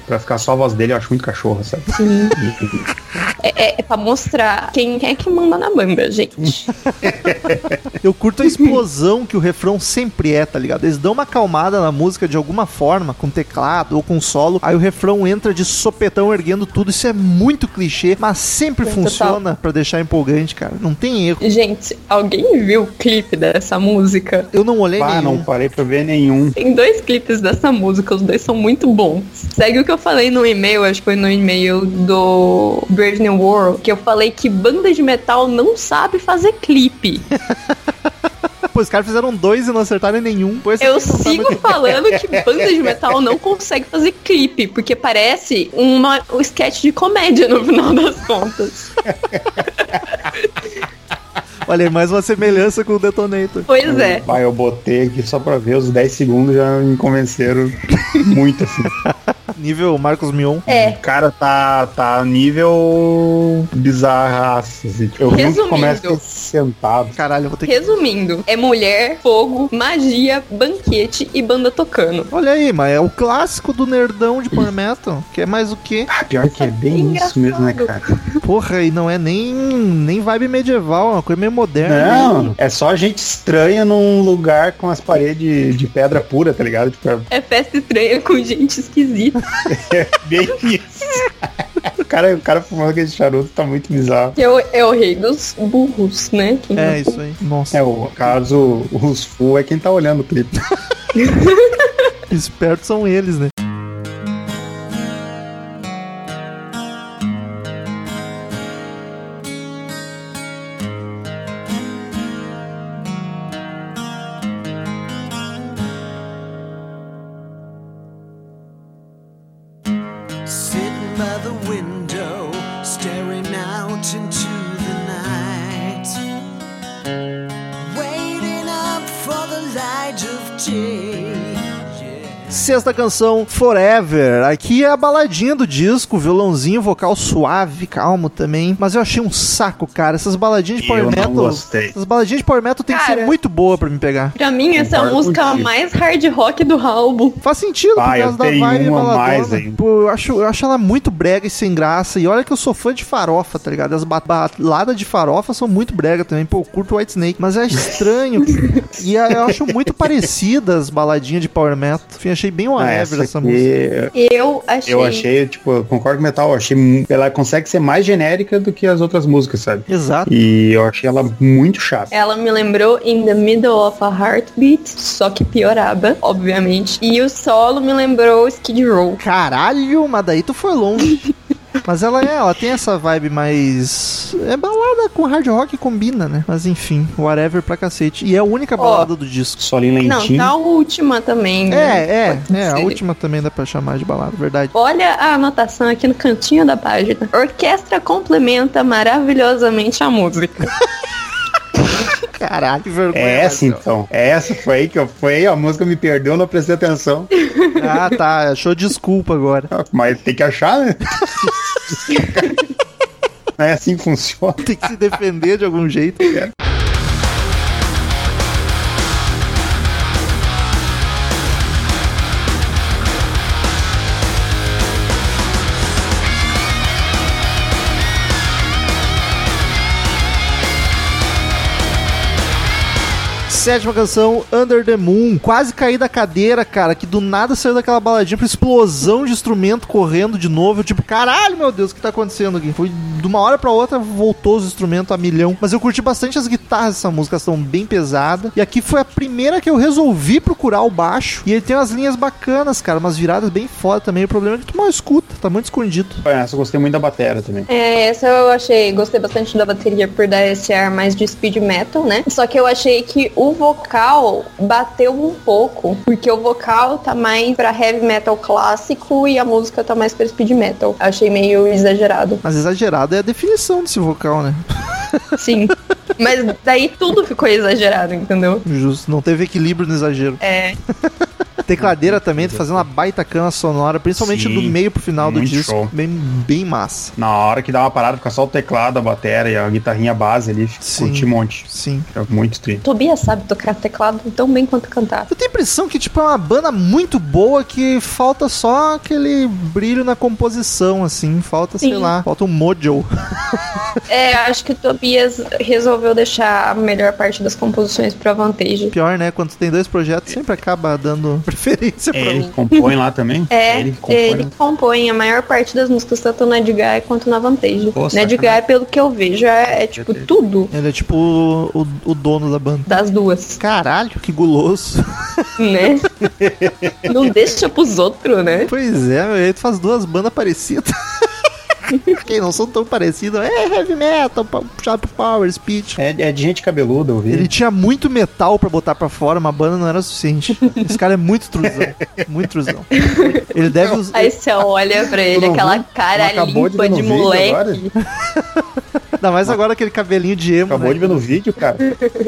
pra ficar só a voz dele, eu acho muito cachorro, sabe? Sim. É, é, é pra mostrar quem é que manda na banda, gente. Eu curto a explosão que o refrão sempre é, tá ligado? Eles dão uma acalmada na música de alguma forma, com teclado ou com solo, aí o refrão entra de sopetão erguendo tudo. Isso é muito clichê, mas sempre Total. funciona pra deixar empolgante, cara. Não tem erro. Gente, alguém viu o clipe dessa música? Eu não olhei Ah, nenhum. não parei pra ver nenhum. Tem dois clipes dessa música, os dois são muito bons. Segue o que eu falei no e-mail, acho que foi no e-mail do Brave New World, que eu falei que banda de metal não sabe fazer clipe. Pô, os caras fizeram dois e não acertaram nenhum. Pô, esse Eu tá sigo falando que banda de metal não consegue fazer clipe, porque parece uma, um sketch de comédia no final das contas. Olha mais uma semelhança com o Detonator. Pois é. Vai, eu botei aqui só pra ver, os 10 segundos já me convenceram muito assim. Nível Marcos Mion. É. O cara tá, tá nível bizarraço. Assim. Eu vi um que Resumindo. começa sentado. Caralho, eu vou ter que. Resumindo, é mulher, fogo, magia, banquete e banda tocando. Olha aí, mas é o clássico do nerdão de Power Metal. Que é mais o quê? Ah, pior que é bem isso mesmo, né, cara? Porra, e não é nem, nem vibe medieval, é uma coisa meio moderna. Não, é só gente estranha num lugar com as paredes de pedra pura, tá ligado? Tipo, é É festa estranha com gente esquisita. bem isso. O cara, o cara fumando aquele charuto tá muito bizarro. É o, é o rei dos burros, né? Quem É isso aí. Nossa, É, o caso, os full é quem tá olhando o clipe. espertos são eles, né? Canção, Forever. Aqui é a baladinha do disco, violãozinho, vocal suave, calmo também. Mas eu achei um saco, cara. Essas baladinhas de Power Eu não Metal. gostei. Essas baladinhas de Power Metal tem que ser muito boa pra me pegar. Pra mim, essa é a Concordo música mais hard rock do álbum. Faz sentido, por eu causa da tenho vibe uma baladona. Pô, eu acho, eu acho ela muito brega e sem graça. E olha que eu sou fã de farofa, tá ligado? As ba- baladas de farofa são muito brega também. Pô, eu curto White Snake. Mas é estranho. e a- eu acho muito parecidas as baladinhas de Power Metal. Enfim, achei bem uma essa essa aqui, música. Eu achei. eu achei, tipo, eu concordo com o Metal, eu achei, ela consegue ser mais genérica do que as outras músicas, sabe? Exato. E eu achei ela muito chata. Ela me lembrou In the Middle of a Heartbeat, só que pioraba, obviamente. E o solo me lembrou Skid Row. Caralho, mas daí tu foi longe. Mas ela é, ela tem essa vibe mais. É balada com hard rock combina, né? Mas enfim, whatever pra cacete. E é a única balada do disco. Solinho Não, lentinho. tá a última também. né? É, é, é, a última também dá pra chamar de balada, verdade. Olha a anotação aqui no cantinho da página. Orquestra complementa maravilhosamente a música. Caralho, que vergonha. É essa então. É essa foi aí que eu foi, a música me perdeu, não prestei atenção. Ah, tá. Achou desculpa agora. Mas tem que achar, né? É assim que funciona. Tem que se defender de algum jeito. Sétima canção, Under the Moon. Quase caí da cadeira, cara, que do nada saiu daquela baladinha pra explosão de instrumento correndo de novo. Eu, tipo, caralho, meu Deus, o que tá acontecendo aqui? Foi de uma hora pra outra, voltou os instrumentos a milhão. Mas eu curti bastante as guitarras dessa música, elas estão bem pesadas. E aqui foi a primeira que eu resolvi procurar o baixo. E ele tem umas linhas bacanas, cara, umas viradas bem foda também. O problema é que tu mal escuta, tá muito escondido. Essa eu gostei muito da batera também. É, essa eu achei, gostei bastante da bateria por dar esse ar mais de speed metal, né? Só que eu achei que o vocal bateu um pouco, porque o vocal tá mais pra heavy metal clássico e a música tá mais pra speed metal. Achei meio exagerado. Mas exagerado é a definição desse vocal, né? Sim. Mas daí tudo ficou exagerado, entendeu? Justo, não teve equilíbrio no exagero. É. Tecladeira também, tá fazendo uma baita cana sonora, principalmente Sim, do meio pro final do disco. show. Bem, bem massa. Na hora que dá uma parada, fica só o teclado, a bateria e a guitarrinha base ali, Sim. curti um monte. Sim. É muito triste. Tobias sabe tocar teclado tão bem quanto cantar. Eu tenho a impressão que, tipo, é uma banda muito boa que falta só aquele brilho na composição, assim. Falta, sei Sim. lá, falta um mojo. É, acho que o Tobias resolveu deixar a melhor parte das composições pra Vantage. Pior, né? Quando tu tem dois projetos, sempre acaba dando preferência É pra ele um. que compõe lá também? É, ele que compõe. ele compõe a maior parte das músicas, tanto na Edgar quanto na Vantage. Pô, na Edgar, pelo que eu vejo, é, é, tipo tudo Ele é tipo o, o, o dono da banda. das duas, Caralho, que guloso. né? Não deixa pros outros, né? pois é, tu faz duas bandas parecidas. Quem não são tão parecidos. É heavy metal, puxado pro power, speed. É, é de gente cabeluda, eu vi. Ele tinha muito metal pra botar pra fora, uma banda não era suficiente. Esse cara é muito truzão. Muito truzão. Ele deve usar. Aí você olha pra ele, aquela cara de limpa de, vídeo moleque. Ainda mais agora aquele cabelinho de emo. Acabou né? de ver no vídeo, cara.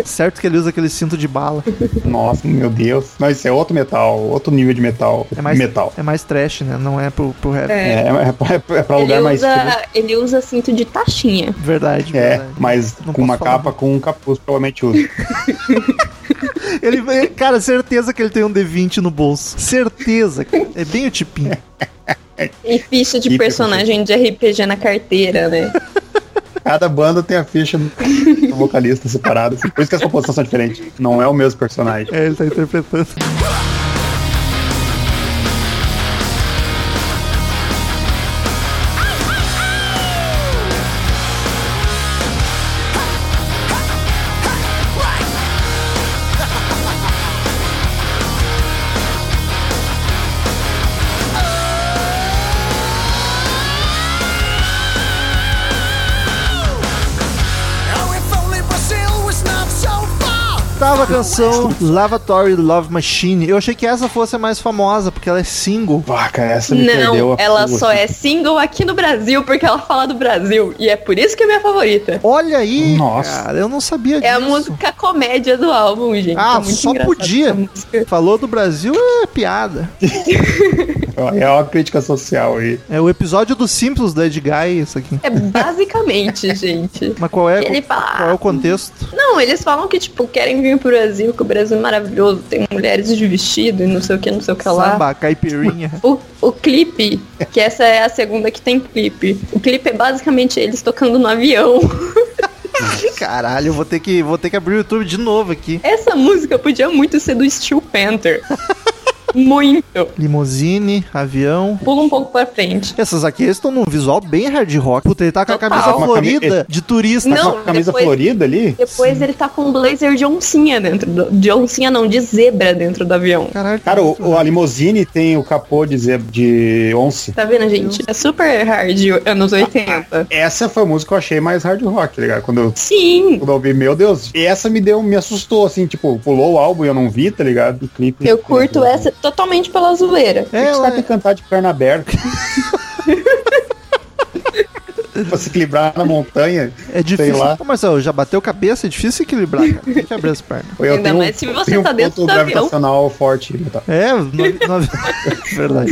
Certo que ele usa aquele cinto de bala. Nossa, meu Deus. Não, isso é outro metal, outro nível de metal. É mais, metal. é mais trash, né? Não é pro, pro rap. É. É, é, pra- é pra lugar mais. Usa, ele usa cinto de taxinha. Verdade, É, verdade. mas Não com uma falar. capa com um capuz, provavelmente usa. Ele, cara, certeza que ele tem um D20 no bolso. Certeza. É bem o tipinho. E ficha de E personagem de RPG na carteira, né? Cada banda tem a ficha do do vocalista separada. assim. Por isso que as composições são diferentes. Não é o mesmo personagem. É, ele tá interpretando. Far. Tava a canção Lavatory Love Machine. Eu achei que essa fosse a mais famosa, porque ela é single. Pá, cara, essa me perdeu Não, a ela só é single aqui no Brasil porque ela fala do Brasil. E é por isso que é minha favorita. Olha aí, Nossa. cara, eu não sabia É a disso. música comédia do álbum, gente. Ah, é muito só podia. Falou do Brasil, é piada. É uma crítica social aí. É o episódio dos Simpsons da Ed Guy, isso aqui. É basicamente, gente. Mas qual é, Ele fala- qual é o contexto? Não, eles falam que, tipo, querem vir pro Brasil, que o Brasil é maravilhoso, tem mulheres de vestido e não sei o que, não sei o que lá. Samba, caipirinha. O, o clipe, que essa é a segunda que tem clipe. O clipe é basicamente eles tocando no avião. Caralho, eu vou ter que, vou ter que abrir o YouTube de novo aqui. Essa música podia muito ser do Steel Panther. Muito. Limousine, avião. Pula um pouco pra frente. Essas aqui estão num visual bem hard rock. Puta, ele tá com a Total. camisa Uma florida cami- de turista. Não, Tá com a camisa depois- florida ali? Depois ele tá com um blazer de oncinha dentro do... De oncinha não, de zebra dentro do avião. Caralho. Cara, o, o- a limousine tem o capô de, ze- de once. Tá vendo, gente? É super hard anos 80. Essa foi a música que eu achei mais hard rock, tá ligado? Quando eu, Sim. quando eu ouvi, meu Deus, essa me deu, me assustou, assim, tipo, pulou o álbum e eu não vi, tá ligado? O clipe. Eu curto essa totalmente pela zoeira. É, ela que cantar de perna aberta. pra se equilibrar na montanha. é difícil. Sei lá. Ô, Marcelo, já bateu cabeça? É difícil equilibrar, cara. Tem que abrir as pernas. Eu Ainda tenho, mais se você tenho tá um dentro ponto do avião. gravitacional forte. Tá? É, no, no Verdade.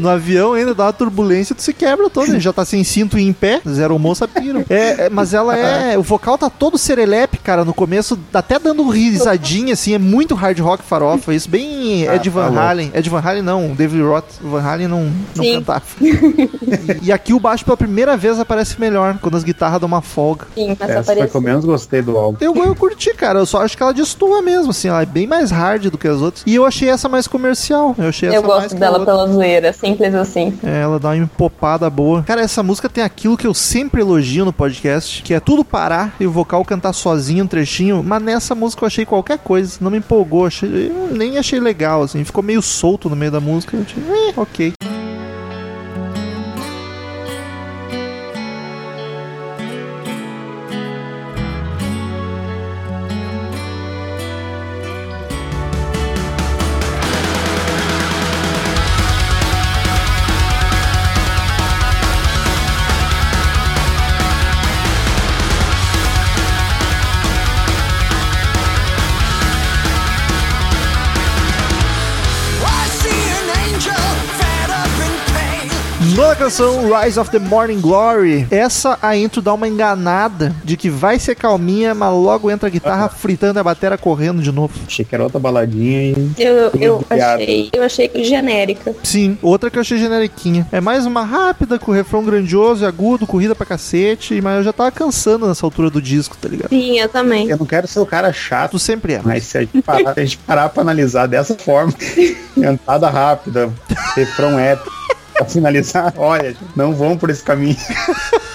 No avião ainda dá uma turbulência, tu se quebra todo. Ele já tá sem cinto e em pé, zero moça piro. É, é, mas ela é. O vocal tá todo serelepe, cara. No começo, até dando risadinha, assim. É muito hard rock farofa. Isso bem Ah, Ed Van tá. Halen. Ed Van Halen não, David Roth. Van Halen não, não Sim. cantava. E, e aqui o baixo pela primeira vez aparece melhor, quando as guitarras dão uma folga. Sim, mas Essa foi a que eu menos gostei do álbum. Eu, eu curti, cara. Eu só acho que ela destoa mesmo, assim. Ela é bem mais hard do que as outras. E eu achei essa mais comercial. Eu achei essa Eu mais gosto que a dela outra. pela zoeira, simples assim. É, ela dá uma empopada boa. Cara, essa música tem aquilo que eu sempre elogio no podcast, que é tudo parar e o vocal cantar sozinho um trechinho, mas nessa música eu achei qualquer coisa, não me empolgou, achei, nem achei legal, assim, ficou meio solto no meio da música, eu achei, eh, ok. Canção, Rise of the Morning Glory. Essa a intro dá uma enganada de que vai ser calminha, mas logo entra a guitarra fritando e a batera correndo de novo. Achei que era outra baladinha e. Eu, eu achei. Eu achei genérica. Sim, outra que eu achei generiquinha. É mais uma rápida, com refrão grandioso e agudo, corrida pra cacete, mas eu já tava cansando nessa altura do disco, tá ligado? Sim, eu também. Eu não quero ser o cara chato, Tu sempre é. mas se a gente parar, se a gente parar pra analisar dessa forma, entrada rápida, refrão épico, finalizar, olha, não vão por esse caminho.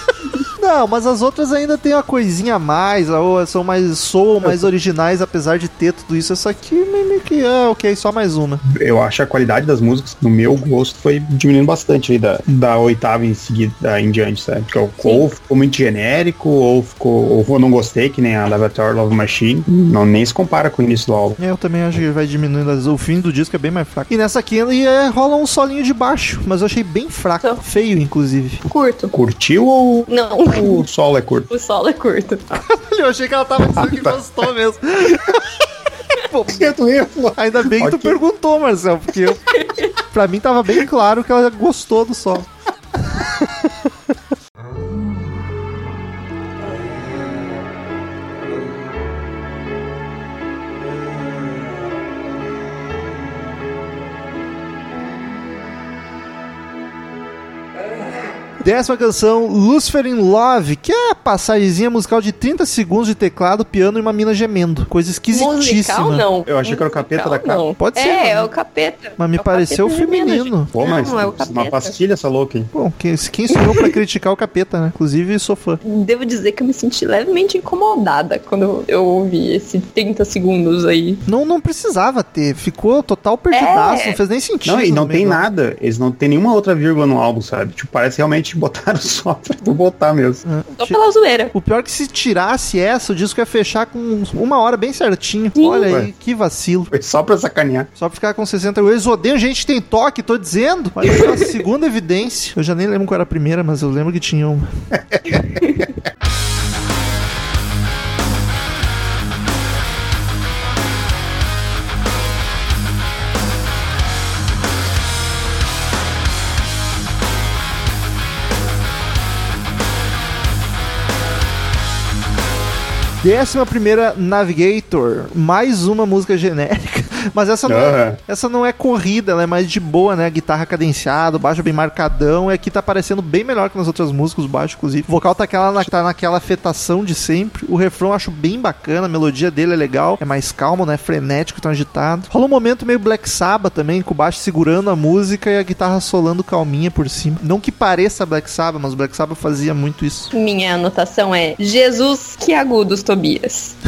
Não, mas as outras ainda tem uma coisinha a mais, ou são mais soam mais originais, apesar de ter tudo isso. Essa aqui meio que é ok, só mais uma. Eu acho a qualidade das músicas, no meu gosto, foi diminuindo bastante aí da, da oitava em seguida em diante, sabe? Porque eu- ou ficou muito genérico, ou ficou. Ou eu não gostei, que nem a Lavator Love Machine. Não nem se compara com o início do álbum. É, Eu também acho que vai diminuindo. as- O fim do disco é bem mais fraco. E nessa aqui é, rola um solinho de baixo, mas eu achei bem fraco. Então. Feio, inclusive. Curto. Curtiu ou Não. O solo é curto? O solo é curto. Eu achei que ela tava dizendo que gostou mesmo. Ainda bem que tu Ok. perguntou, Marcel, porque eu, pra mim tava bem claro que ela gostou do solo. Décima canção, Lucifer in Love, que é a passagemzinha musical de 30 segundos de teclado, piano e uma mina gemendo. Coisa esquisitíssima. Musical, não. Eu achei que era o capeta da capa. não. Pode ser, É, né? é o capeta. Mas me É o pareceu feminino. Pô, mas Não, é o uma pastilha essa louca, hein? Bom, quem, quem sou eu pra criticar o capeta, né? Inclusive, sou fã. Devo dizer que eu me senti levemente incomodada quando eu ouvi esse 30 segundos aí. Não, não precisava ter. Ficou total perdidaço, É. não fez nem sentido. Não, e não tem nada. Eles não tem nenhuma outra vírgula no álbum, sabe? Tipo, parece realmente botaram só pra botar mesmo. É, Só pela zoeira. O pior é que se tirasse essa, o disco ia fechar com uma hora bem certinho. Sim. Olha aí, Ué. que vacilo. Foi só pra sacanear. Só pra ficar com 60 Eles odeiam gente que tem toque, tô dizendo. Olha aí, a segunda evidência. Eu já nem lembro qual era a primeira, mas eu lembro que tinha uma. Décima primeira Navigator, mais uma música genérica, mas essa não, é, essa não é corrida, ela é mais de boa, né? Guitarra cadenciada, o baixo bem marcadão, e aqui tá parecendo bem melhor que nas outras músicas, o baixo, inclusive. O vocal tá, aquela, na- tá naquela afetação de sempre, o refrão eu acho bem bacana, a melodia dele é legal, é mais calmo, né? Frenético, tão agitado. Rola um momento meio Black Sabbath também, com o baixo segurando a música e a guitarra solando calminha por cima. Não que pareça Black Sabbath, mas o Black Sabbath fazia muito isso. Minha anotação é Jesus, que agudos, Tobias.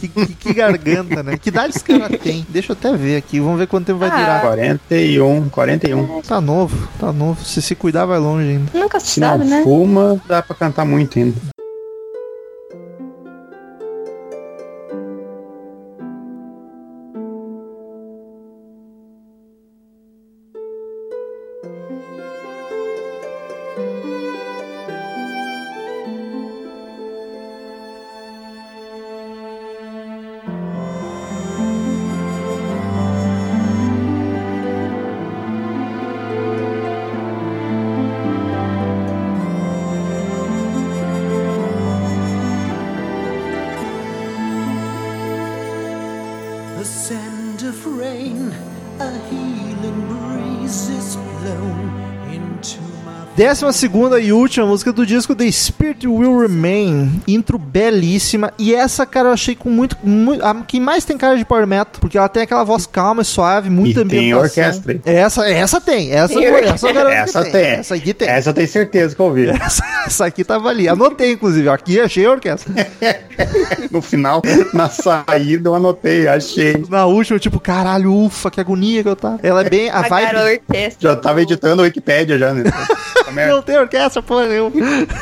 Que, que- que garganta, né? Que idade esse cara tem? Deixa eu até ver aqui. Vamos ver quanto tempo vai Ah. durar. 41, 41. Tá novo, tá novo. Se se cuidar, vai longe ainda. Nunca se Se não sabe, né? fuma, dá pra cantar muito ainda. Décima segunda e última música do disco, The Spirit Will Remain. Intro belíssima. E essa, cara, eu achei com muito. muito a que mais tem cara de power metal. Porque ela tem aquela voz calma e suave, muita E tem orquestra. Essa, essa tem. Essa, Tem essa, eu Essa tem. Essa aqui tem. Essa eu tenho certeza que eu ouvi. Essa, essa aqui tava ali. Anotei, inclusive. Aqui achei a orquestra. No final, na saída, eu anotei, achei. Na última, tipo, caralho, ufa, que agonia que eu tava. Ela é bem. A a vibe. orquestra. Já tava editando a Wikipédia já, né? Merda. Não tem orquestra, porra nenhuma.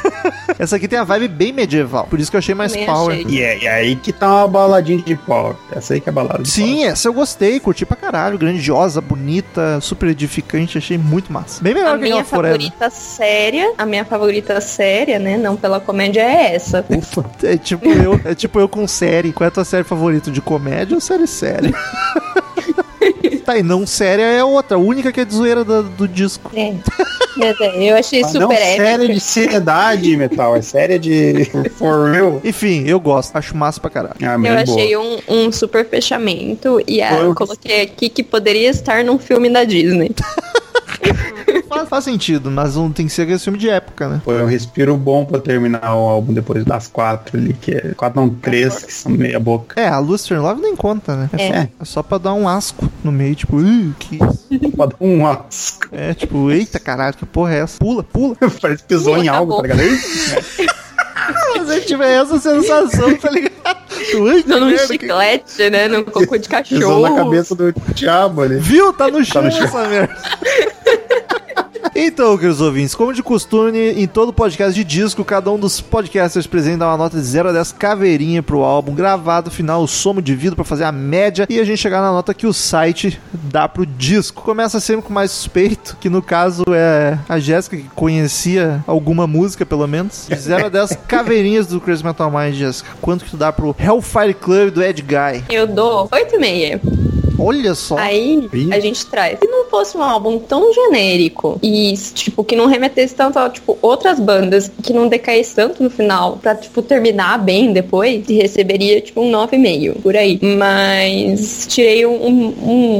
Essa aqui tem a vibe bem medieval. Por isso que eu achei mais Também power. achei. E é, e é aí que tá uma baladinha de power. Essa aí que é balada de Sim, essa eu gostei, curti pra caralho. Grandiosa, bonita, super edificante, achei muito massa. Bem melhor A que minha Hell Forever. favorita séria, a minha favorita séria, né? Não pela comédia, é essa. Ufa. É tipo eu, é tipo eu com série. Qual é a tua série favorita? De comédia ou série séria? tá, e não séria é outra, a única que é de zoeira do, do disco. É. É, Eu achei Mas super não épica. séria de seriedade, Metal. É séria de for real. Enfim, eu gosto, acho massa pra caralho. Ah, Eu boa. achei um, um super fechamento e a, Foi. eu coloquei aqui que poderia estar num filme da Disney. faz, faz sentido, mas não tem que ser aquele filme de época, né? Foi um respiro bom pra terminar o álbum depois das quatro ali, que é quatro não três, que são meia boca. É, a Luster in Love nem conta, né? É, É. Só, é só pra dar um asco no meio, tipo, "Ih, que isso?" Pode dar um asco. É, tipo, eita caralho, que porra é essa? Pula, pula. Parece que pisou Pula, em algo, tá ligado? Se você tiver essa sensação, tá ligado? Tu, "Ai, que Dando um merda, que- chiclete, né? No cocô de cachorro. Pisou na cabeça do diabo ali. Viu? Tá no chão no chão. essa merda. Então, queridos ouvintes, como de costume, em todo podcast de disco, cada um dos podcasters presentes dá uma nota de 0 a 10 caveirinha pro álbum, gravado, final, somo de vidro pra fazer a média e a gente chegar na nota que o site dá pro disco. Começa sempre com mais suspeito, que no caso é a Jéssica, que conhecia alguma música, pelo menos. De 0 a 10 caveirinhas do Crazy Metal Mind, Jéssica. Quanto que tu dá pro Hellfire Club do Ed Guy? Eu dou 8,5. Olha só. Aí Ih. a gente traz. Se não fosse um álbum tão genérico e, tipo, que não remetesse tanto a, tipo, outras bandas, que não decaísse tanto no final, pra, tipo, terminar bem depois, receberia, tipo, um 9,5 por aí. Mas tirei um,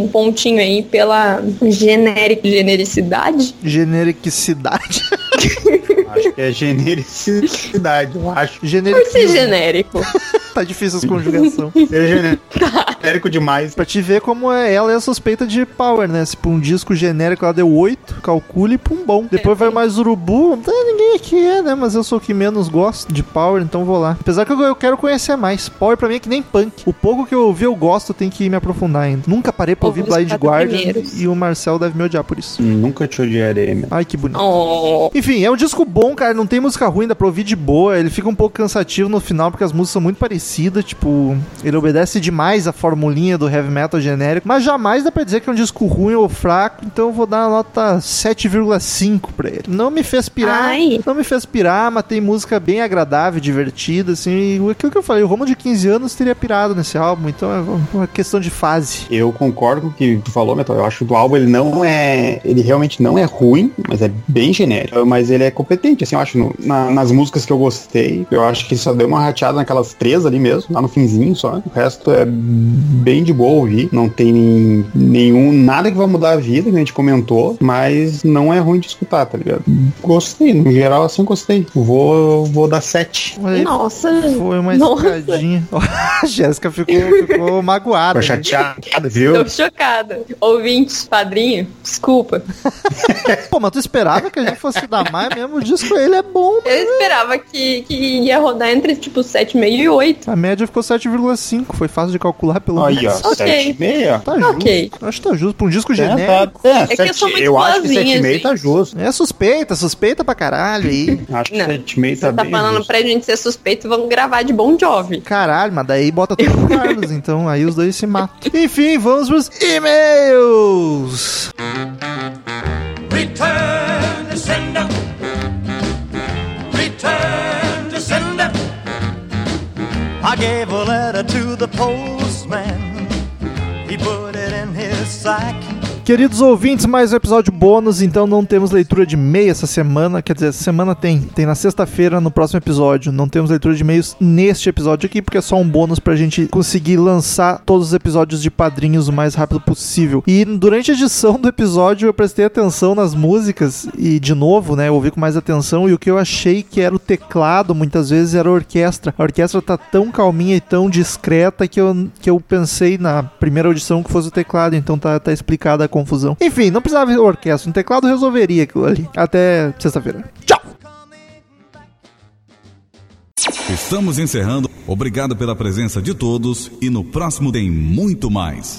um- pontinho aí pela generic, genericidade. Genericidade. Acho que é genericidade, eu acho. Por ser Genericismo. genérico. Tá difícil as conjugação. Ser genérico demais. pra te ver como é, ela é a suspeita de Power, né? Se pra um disco genérico ela deu 8, calcule pra um bom. Depois vai mais urubu. Não tem ninguém aqui é, né? Mas eu sou o que menos gosto de Power, então vou lá. Apesar que eu, eu quero conhecer mais. Power pra mim é que nem punk. O pouco que eu ouvi eu gosto, tem que me aprofundar ainda. Nunca parei pra ouvir Blind Guardian primeiros. e o Marcel deve me odiar por isso. Nunca te odiarei, meu. Ai, que bonito. Oh. Enfim, é um disco bom, cara. Não tem música ruim, dá pra ouvir de boa. Ele fica um pouco cansativo no final, porque as músicas são muito parecidas. Tipo, ele obedece demais a formulinha do heavy metal genérico. Mas jamais dá pra dizer que é um disco ruim ou fraco. Então eu vou dar uma nota 7,5 pra ele. Não me fez pirar. Ai. Não me fez pirar, mas tem música bem agradável, divertida. Assim, e aquilo que eu falei, o Romulo de 15 anos teria pirado nesse álbum. Então é uma questão de fase. Eu concordo com o que tu falou, Metal. Eu acho que o álbum ele não é. Ele realmente não é ruim, mas é bem genérico. Mas ele é competente, assim, eu acho. no- na- nas músicas que eu gostei, eu acho que só deu uma rateada naquelas três ali mesmo, lá no finzinho só. O resto é bem de boa ouvir. Não tem nenhum. nada que vai mudar a vida, que a gente comentou, mas não é ruim de escutar, tá ligado? Gostei, no geral, assim, gostei. Vou, vou dar sete. Nossa. Foi uma Nossa. escadinha. a Jéssica ficou, ficou magoada. Ficou né? chateado, viu? Tô chocada. Ouvinte, padrinho, desculpa. Pô, mas tu esperava que a gente fosse dar mais mesmo? O disco ele é bom. Eu esperava que, que ia rodar entre, tipo, 7,5 e 8. A média ficou 7,5. Foi fácil de calcular pelo Aí, menos. ó, Ok. sete e meia. Tá justo. Ok. Acho que tá justo. Pra um disco É, genérico. tá, é, que eu sete- sou muito eu acho que boazinha, 7,5 tá justo. É suspeita, suspeita pra caralho aí. Acho que Não, 7,5 Você tá, tá bem falando justo. pra gente ser suspeito, vamos gravar de Bon Jovi. Caralho, mas daí bota tudo no Carlos, então aí os dois se matam. Enfim, vamos pros e-mails. Return to sender. I gave a letter to the postman. He put it in his sack. Queridos ouvintes, mais um episódio bônus, então não temos leitura de e-mail essa semana, quer dizer, essa semana tem, tem na sexta-feira no próximo episódio. Não temos leitura de e-mails neste episódio aqui, porque é só um bônus pra gente conseguir lançar todos os episódios de padrinhos o mais rápido possível. E durante a edição do episódio eu prestei atenção nas músicas e de novo, né, eu ouvi com mais atenção e o que eu achei que era o teclado muitas vezes era a orquestra. A orquestra tá tão calminha e tão discreta que eu, que eu pensei na primeira audição que fosse o teclado, então tá, tá explicada confusão. Enfim, não precisava de orquestra, um teclado resolveria aquilo ali. Até sexta-feira. Tchau! Estamos encerrando. Obrigado pela presença de todos e no próximo tem muito mais.